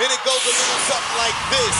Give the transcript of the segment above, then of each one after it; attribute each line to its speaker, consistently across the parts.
Speaker 1: And it goes a little something like this.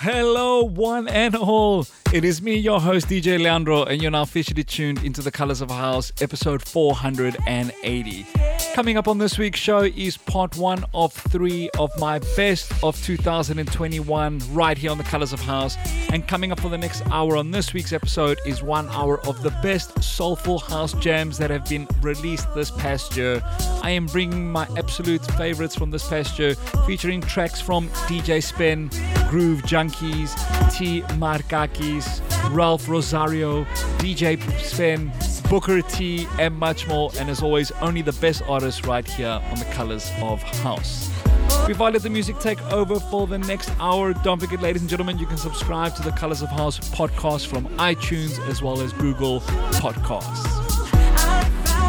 Speaker 2: Hello, one and all. It is me, your host, DJ Leandro, and you're now officially tuned into the Colors of House, episode 480. Coming up on this week's show is part one of three of my best of 2021 right here on the Colors of House. And coming up for the next hour on this week's episode is one hour of the best soulful house jams that have been released this past year. I am bringing my absolute favorites from this past year, featuring tracks from DJ Spin, Groove Junkies, T. Markakis, Ralph Rosario, DJ Sven, Booker T, and much more. And as always, only the best artists right here on the Colors of House. We've let the music take over for the next hour. Don't forget, ladies and gentlemen, you can subscribe to the Colors of House podcast from iTunes as well as Google Podcasts.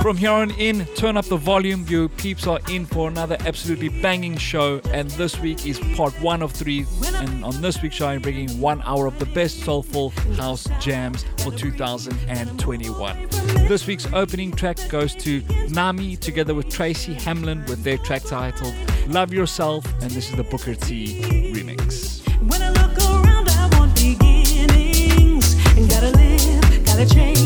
Speaker 2: From here on in, turn up the volume. You peeps are in for another absolutely banging show. And this week is part one of three. And on this week's show, I'm bringing one hour of the best soulful house jams for 2021. This week's opening track goes to Nami together with Tracy Hamlin with their track titled Love Yourself. And this is the Booker T remix.
Speaker 3: When I look around, I want beginnings. And gotta live, gotta change,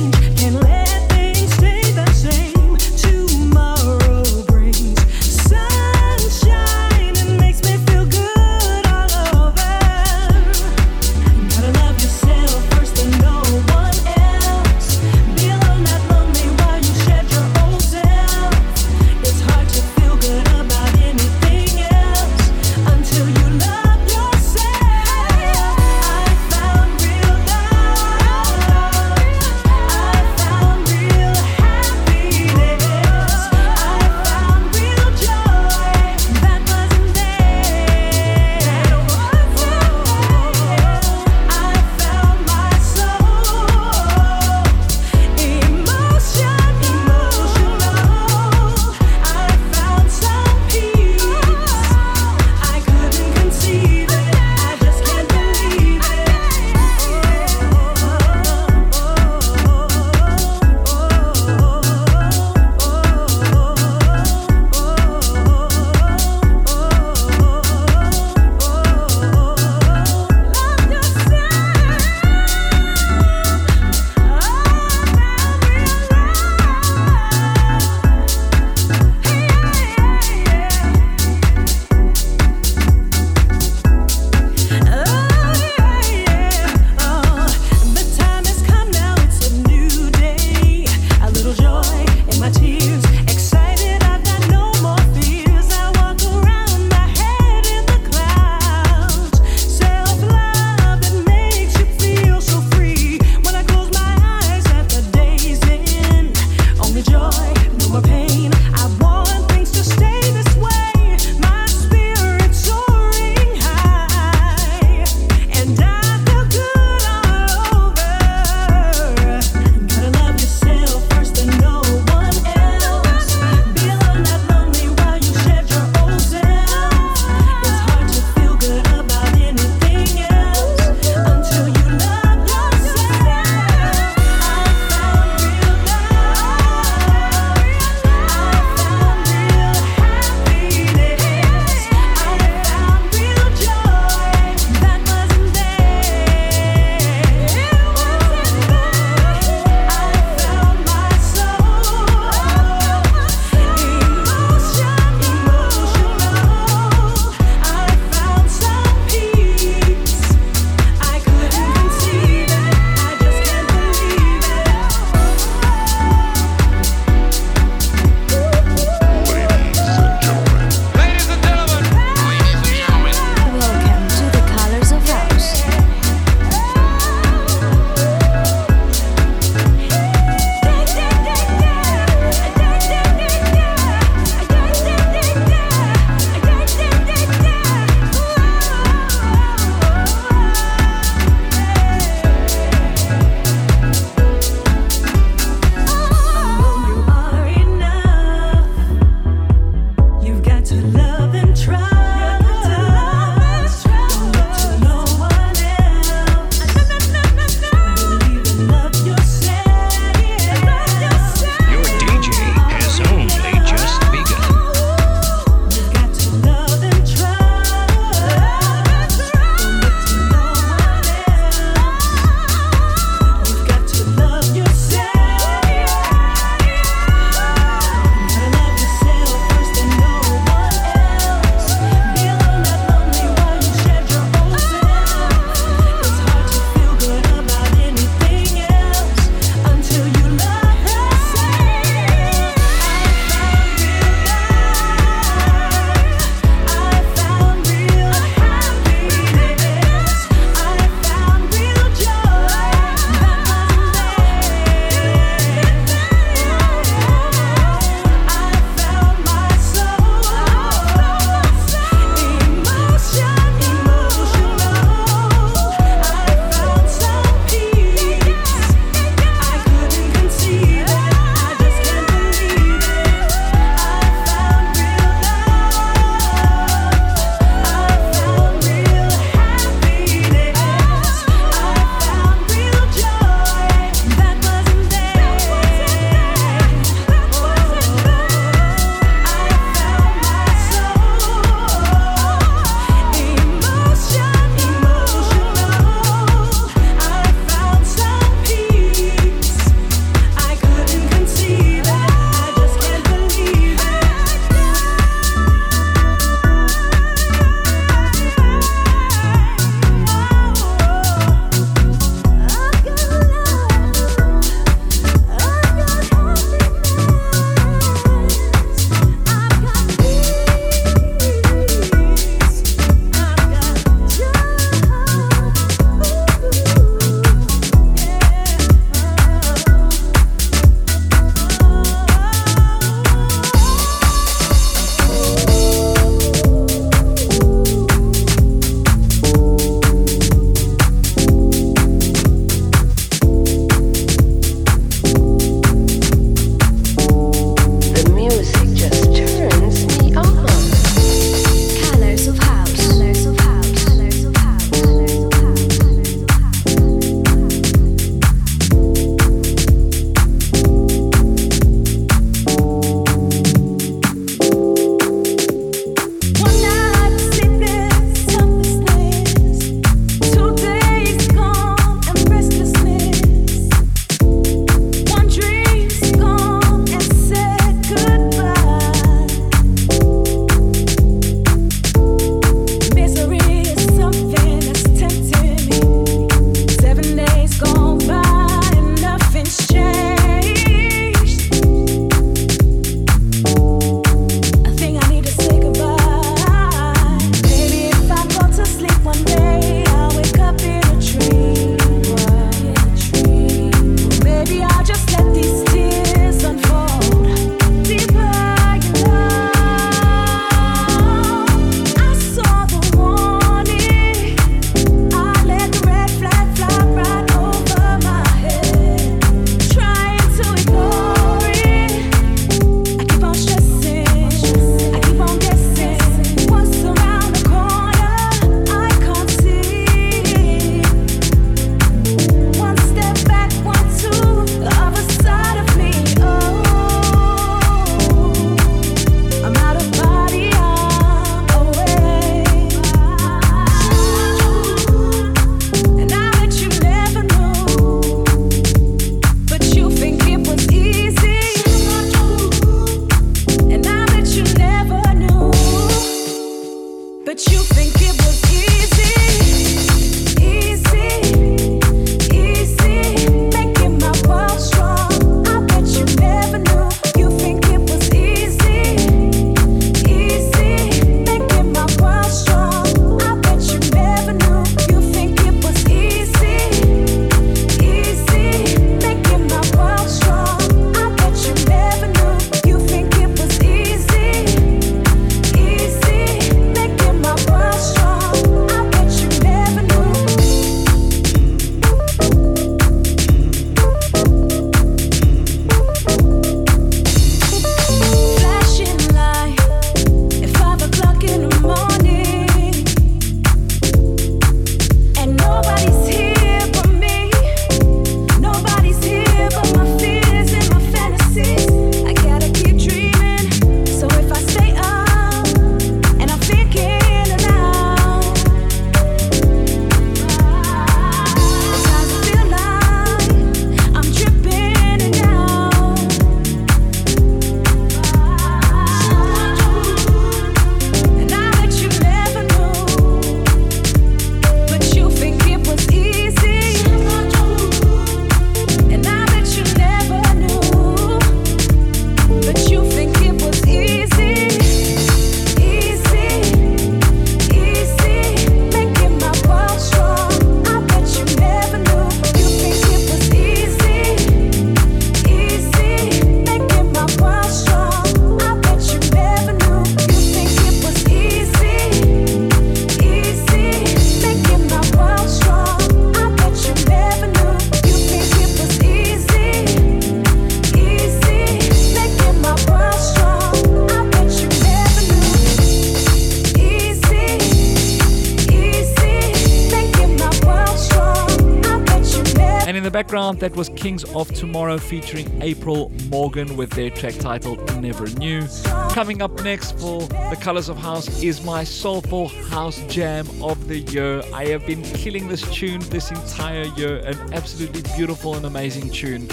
Speaker 2: that was Kings of Tomorrow featuring April Morgan with their track titled Never Knew. Coming up next for The Colors of House is my soulful house jam of the year. I have been killing this tune this entire year, an absolutely beautiful and amazing tune.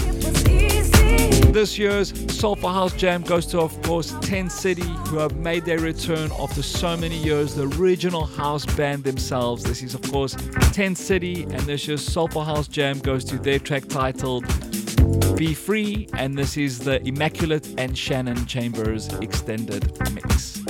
Speaker 2: This year's Soulful House Jam goes to, of course, 10 City, who have made their return after so many years, the original house band themselves. This is, of course, 10 City, and this year's Soulful House Jam goes to their track titled Be Free, and this is the Immaculate and Shannon Chambers extended mix.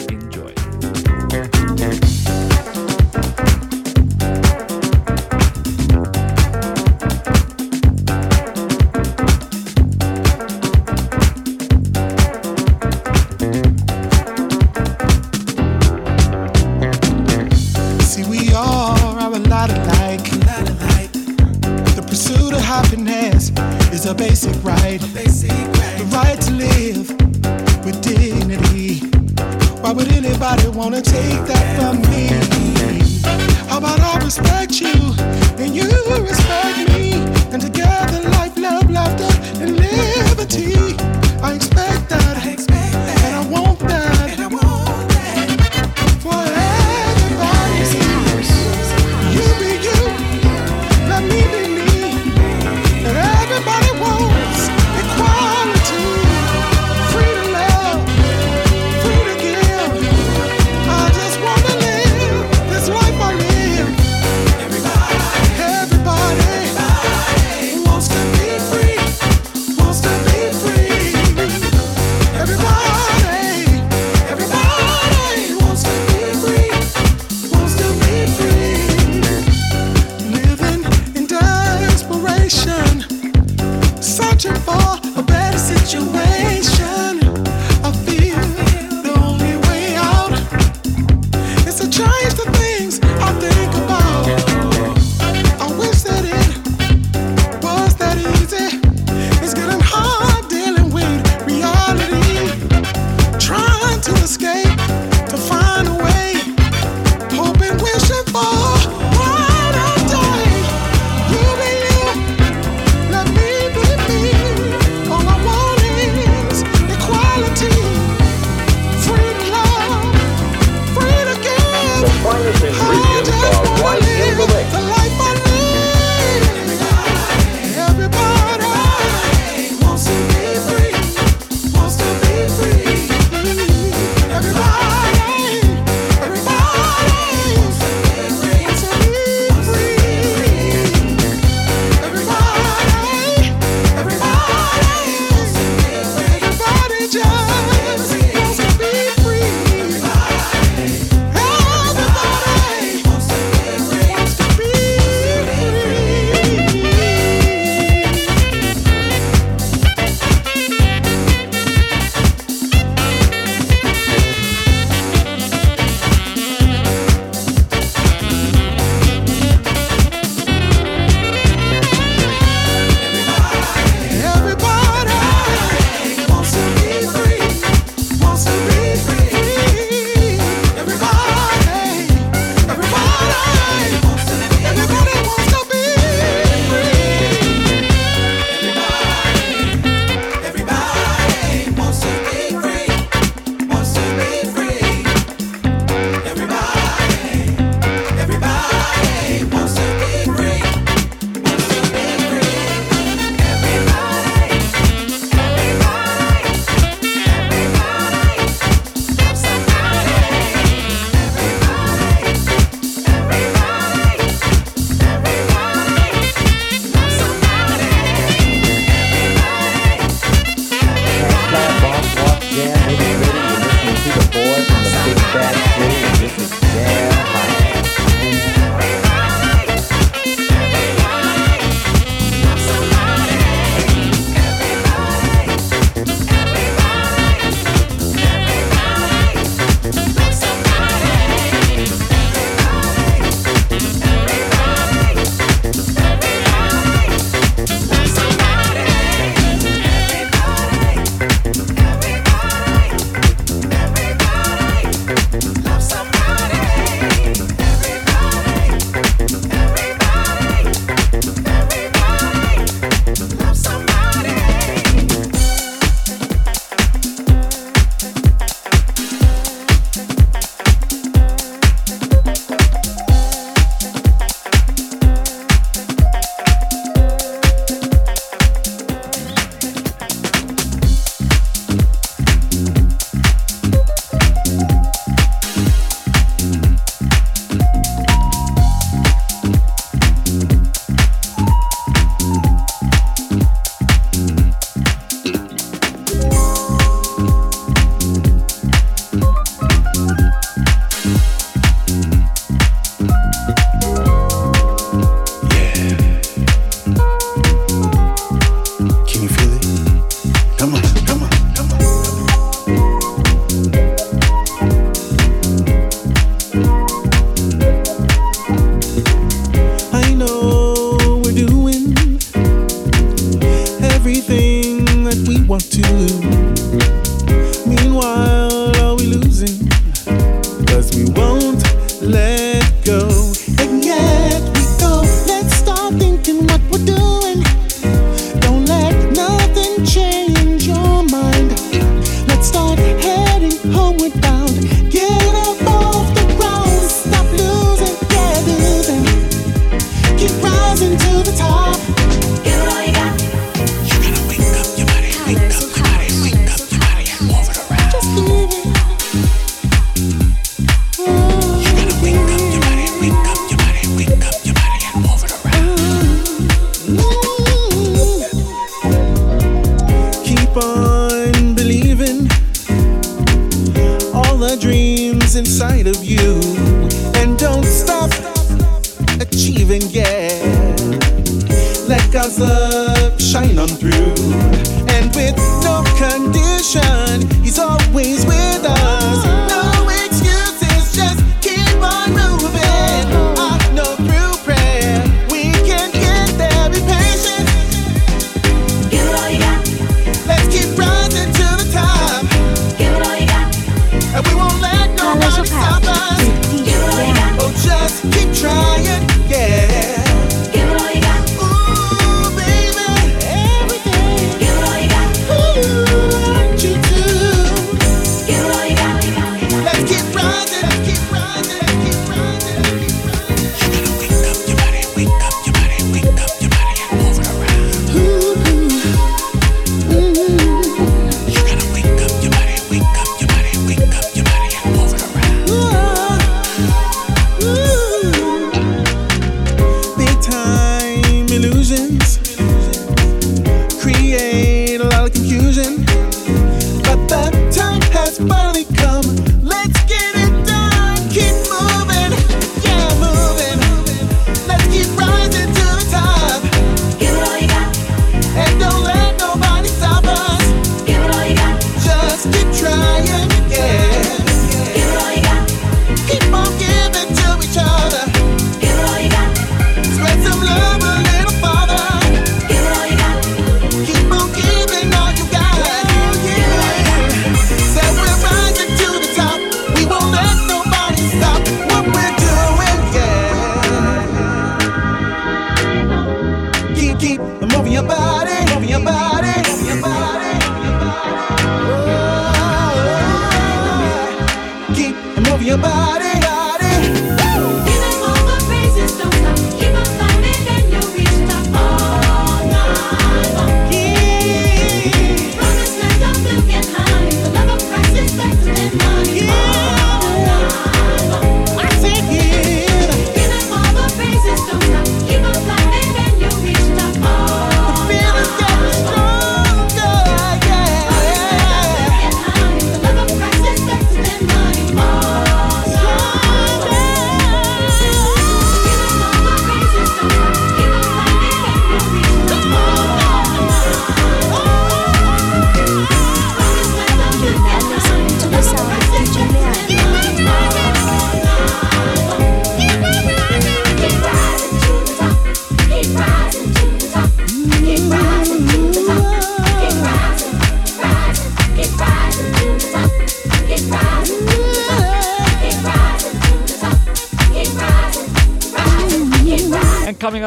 Speaker 3: Friday night.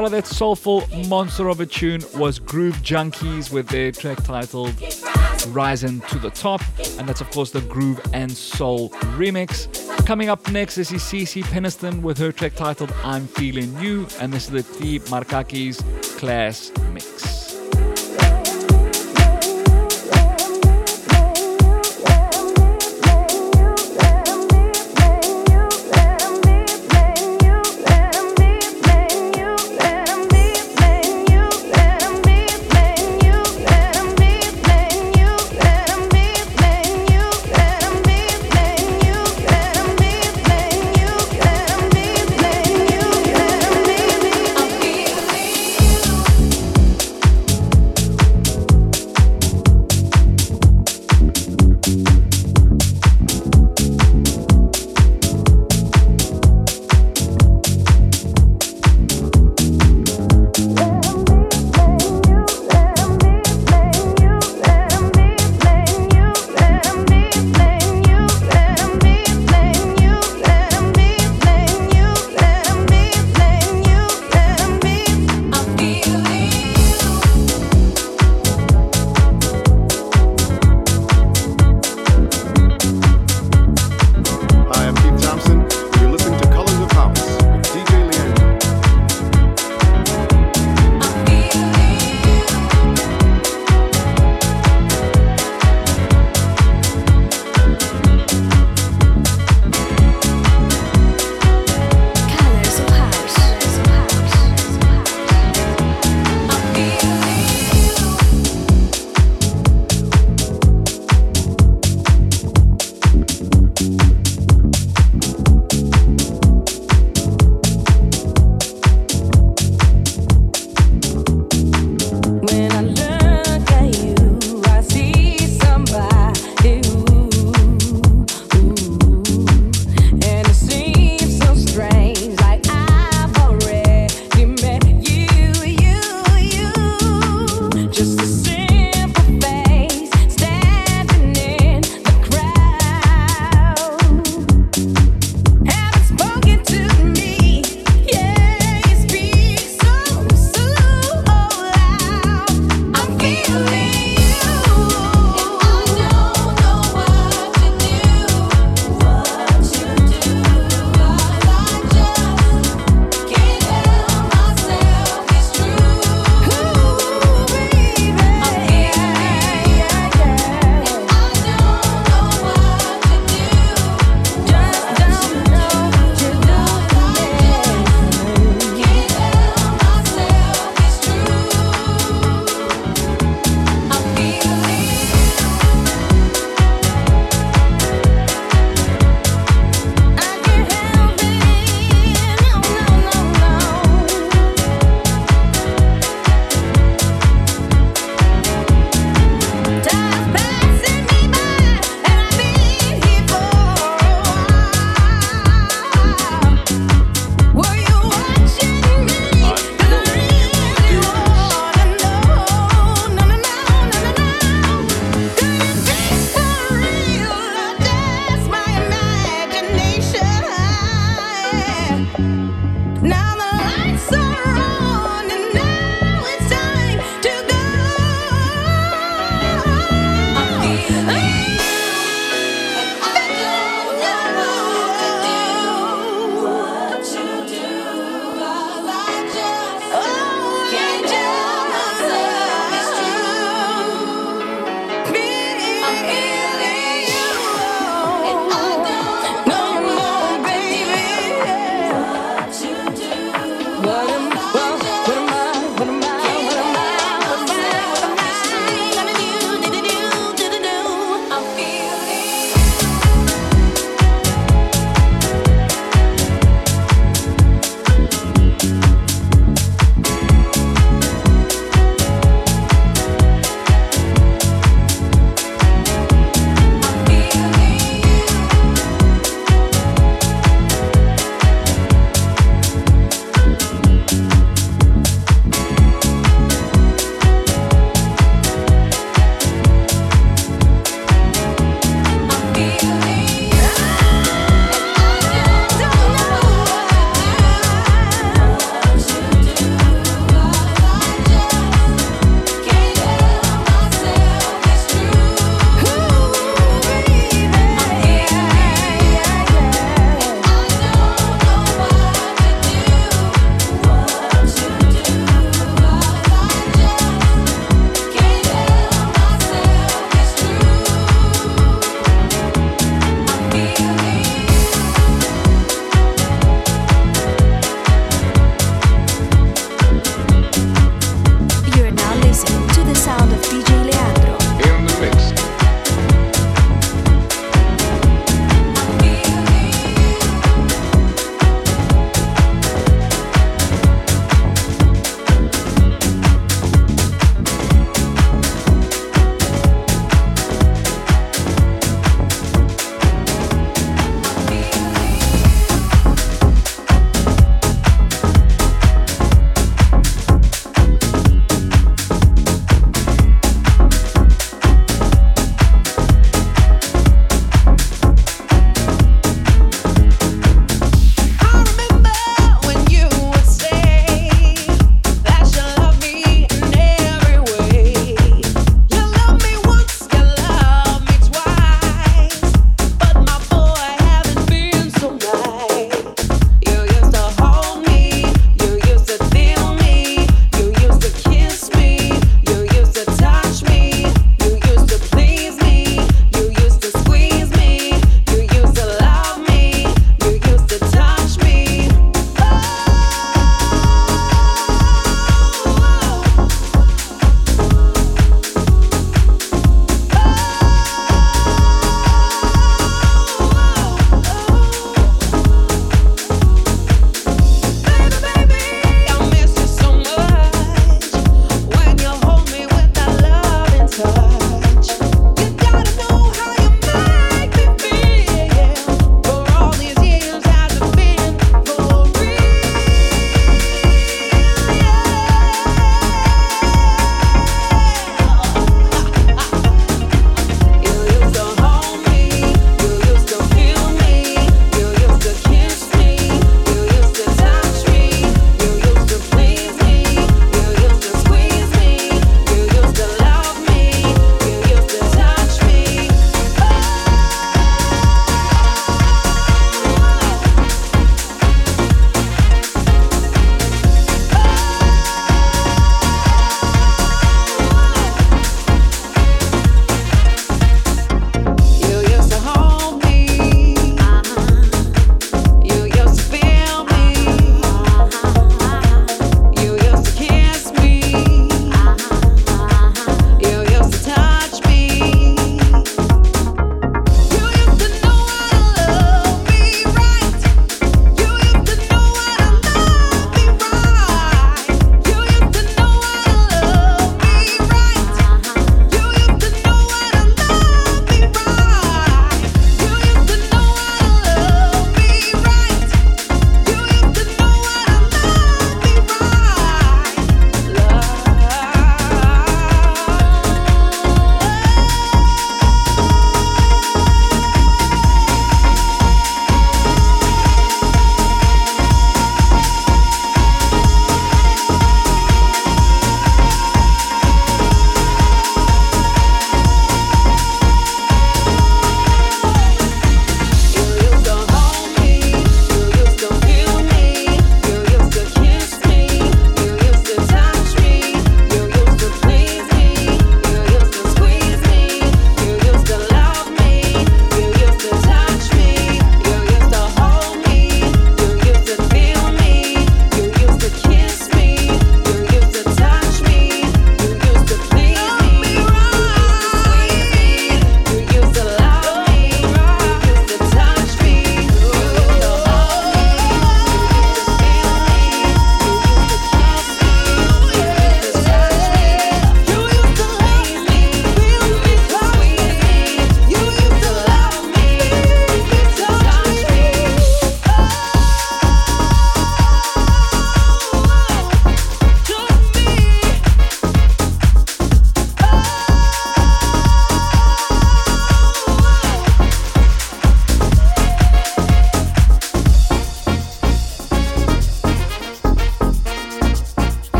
Speaker 2: out of that soulful monster of a tune was Groove Junkies with their track titled Rising to the Top, and that's of course the Groove and Soul remix. Coming up next is Cece Peniston with her track titled I'm Feeling You, and this is the T Markakis Class Mix.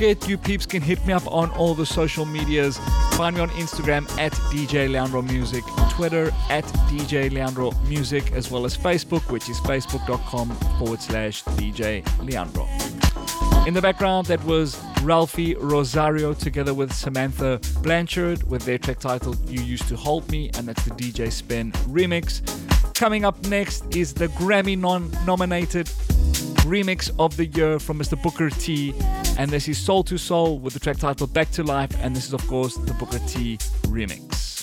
Speaker 2: Forget, you peeps can hit me up on all the social medias. Find me on Instagram at DJ Leandro Music, Twitter at DJ Leandro Music, as well as Facebook, which is facebook.com forward slash DJ Leandro. In the background, that was Ralphi Rosario together with Samantha Blanchard with their track titled You Used to Hold Me, and that's the DJ Spen remix. Coming up next is the Grammy non nominated remix of the year from Mr. Booker T, and this is Soul II Soul with the track titled Back to Life, and this is, of course, the Booker T remix.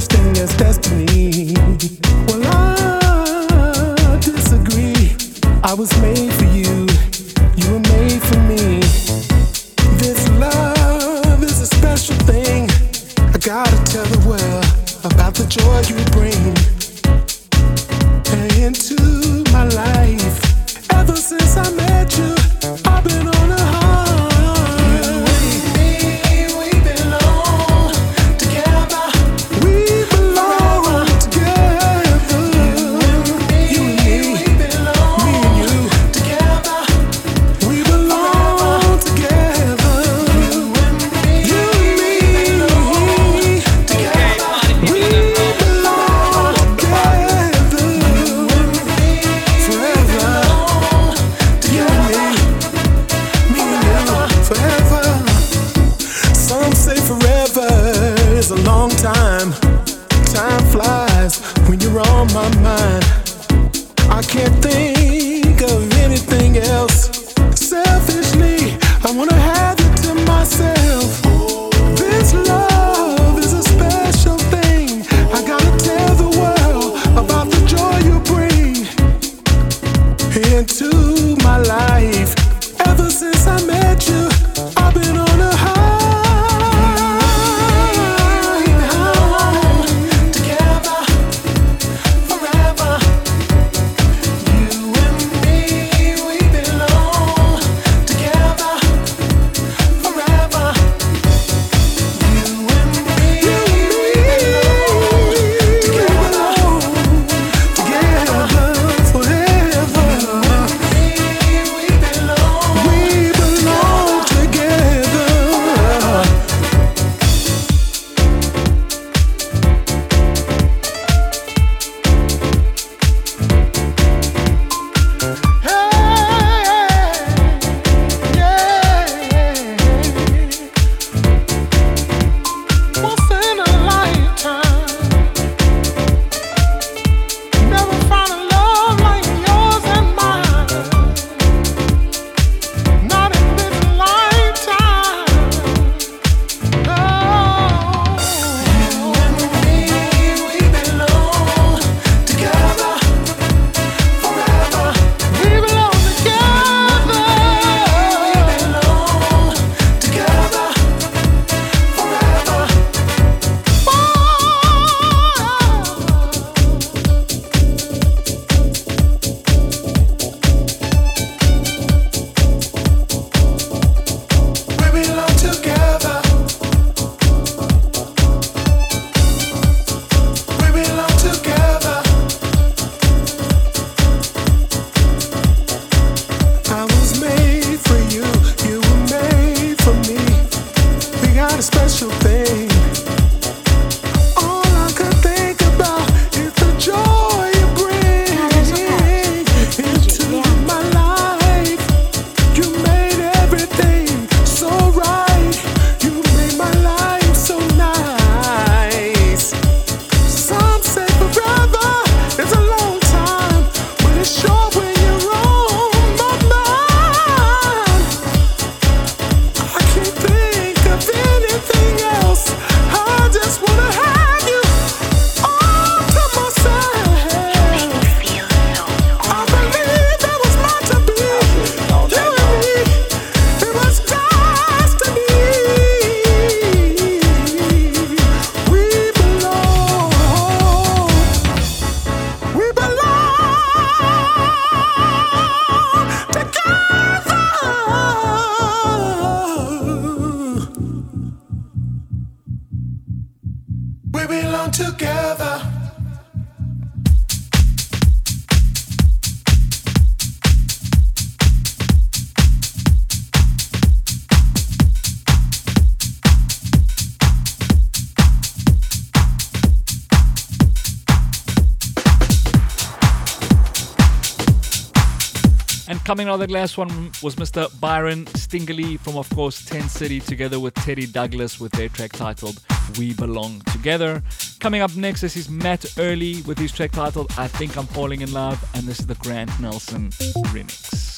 Speaker 4: such thing as destiny.
Speaker 2: Coming out of the last one was Mr. Byron Stingley from, of course, 10 City, together with Teddy Douglas with their track titled We Belong Together. Coming up next, this is Matt Early with his track titled I Think I'm Falling in Love, and this is the Grant Nelson remix.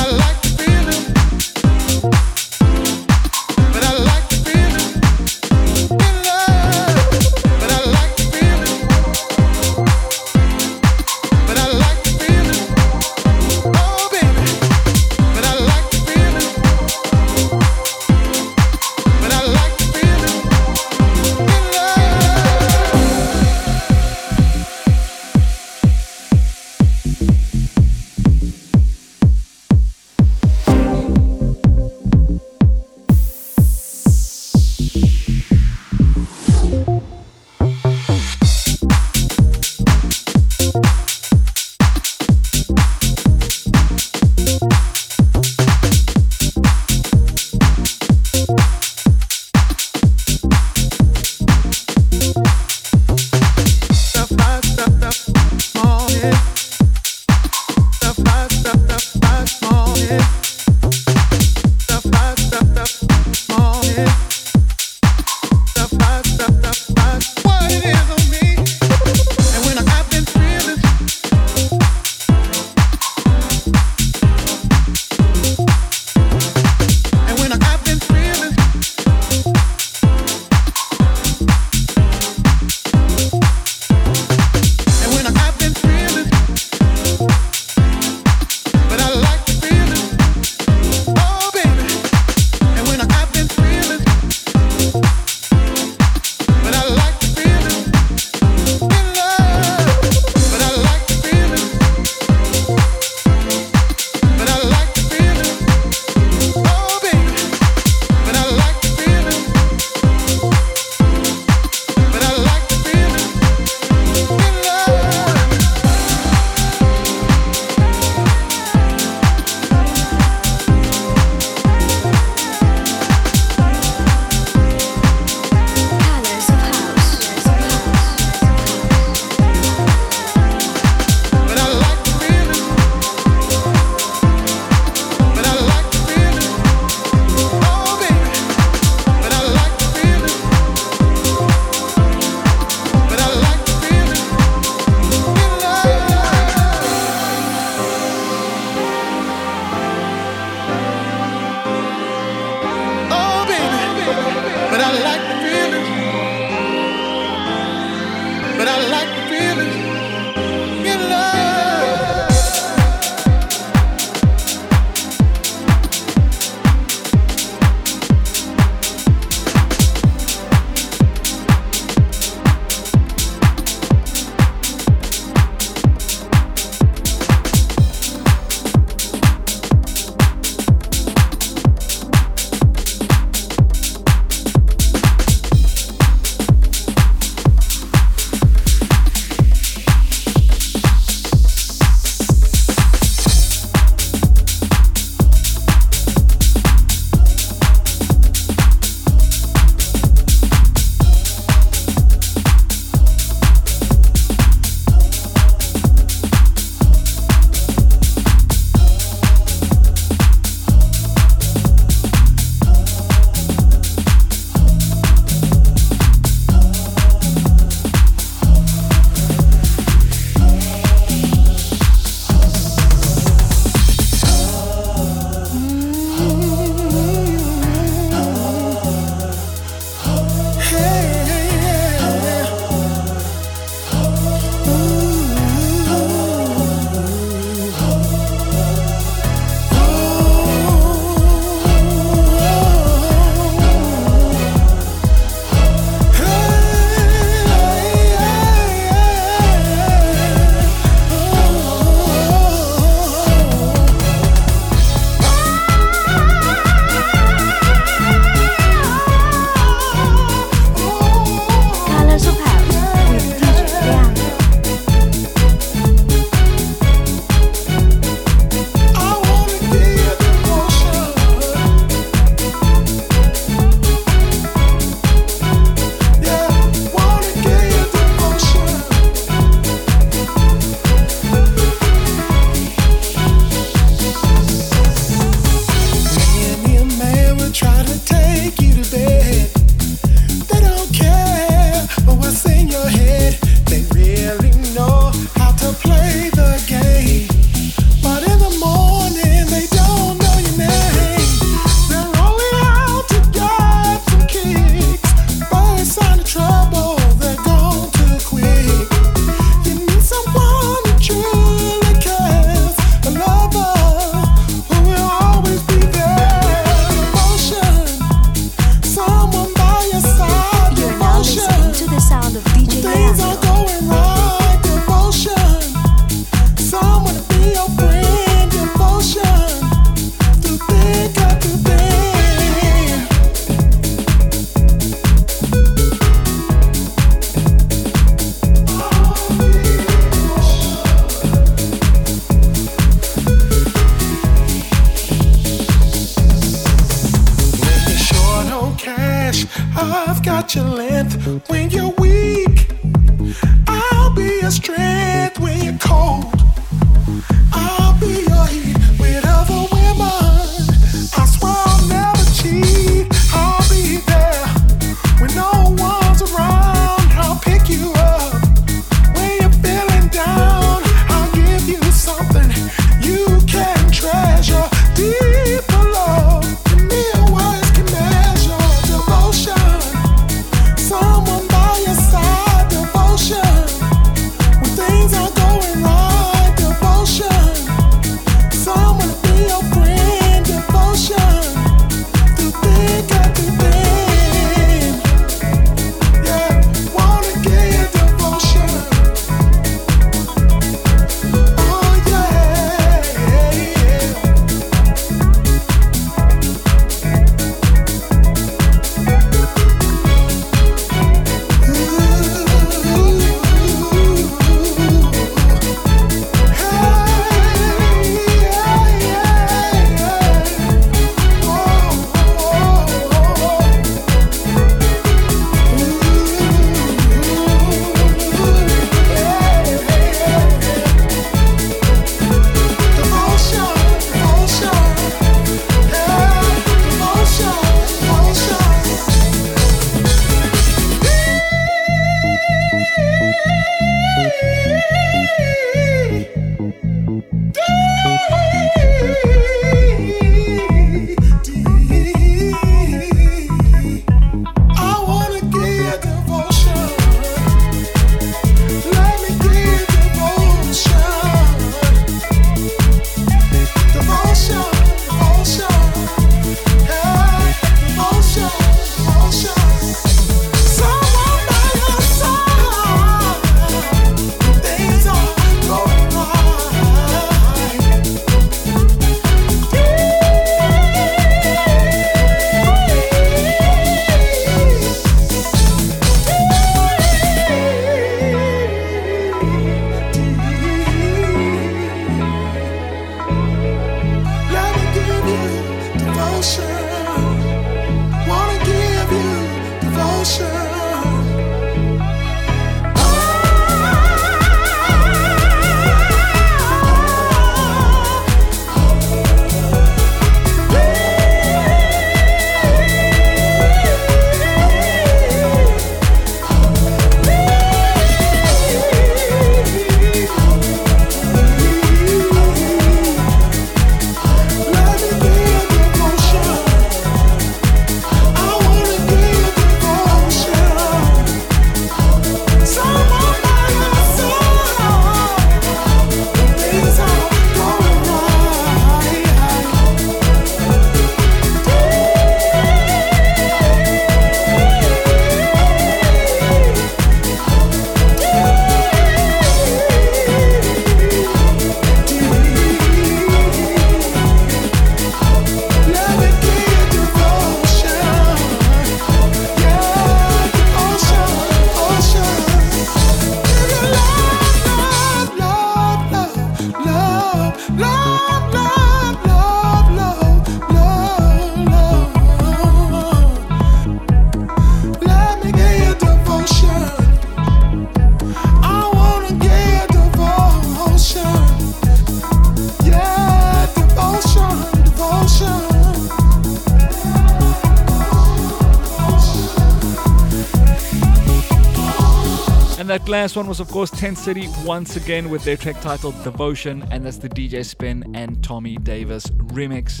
Speaker 2: And that last one was, of course, 10 City once again with their track titled Devotion, and that's the DJ Spen and Thommy Davis remix.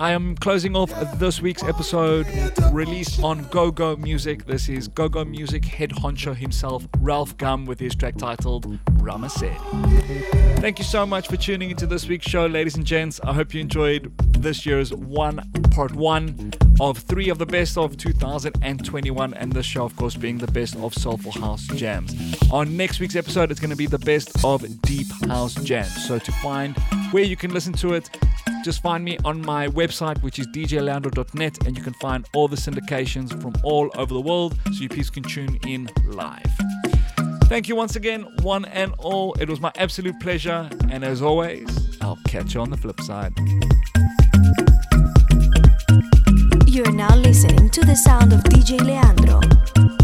Speaker 2: I am closing off this week's episode released on Gogo Music. This is Gogo Music head honcho himself, Ralf Gum, with his track titled Ramasedi. Thank you so much for tuning into this week's show, ladies and gents. I hope you enjoyed this year's one part one of three of the best of 2021, and this show, of course, being the best of Soulful House Jams. On next week's episode, it's going to be the best of Deep House Jams. So to find where you can listen to it, just find me on my website, which is djleandro.net, and you can find all the syndications from all over the world, so you please can tune in live. Thank you once again, one and all. It was my absolute pleasure, and as always, I'll catch you on the flip side.
Speaker 5: You're now listening to the sound of DJ Leandro.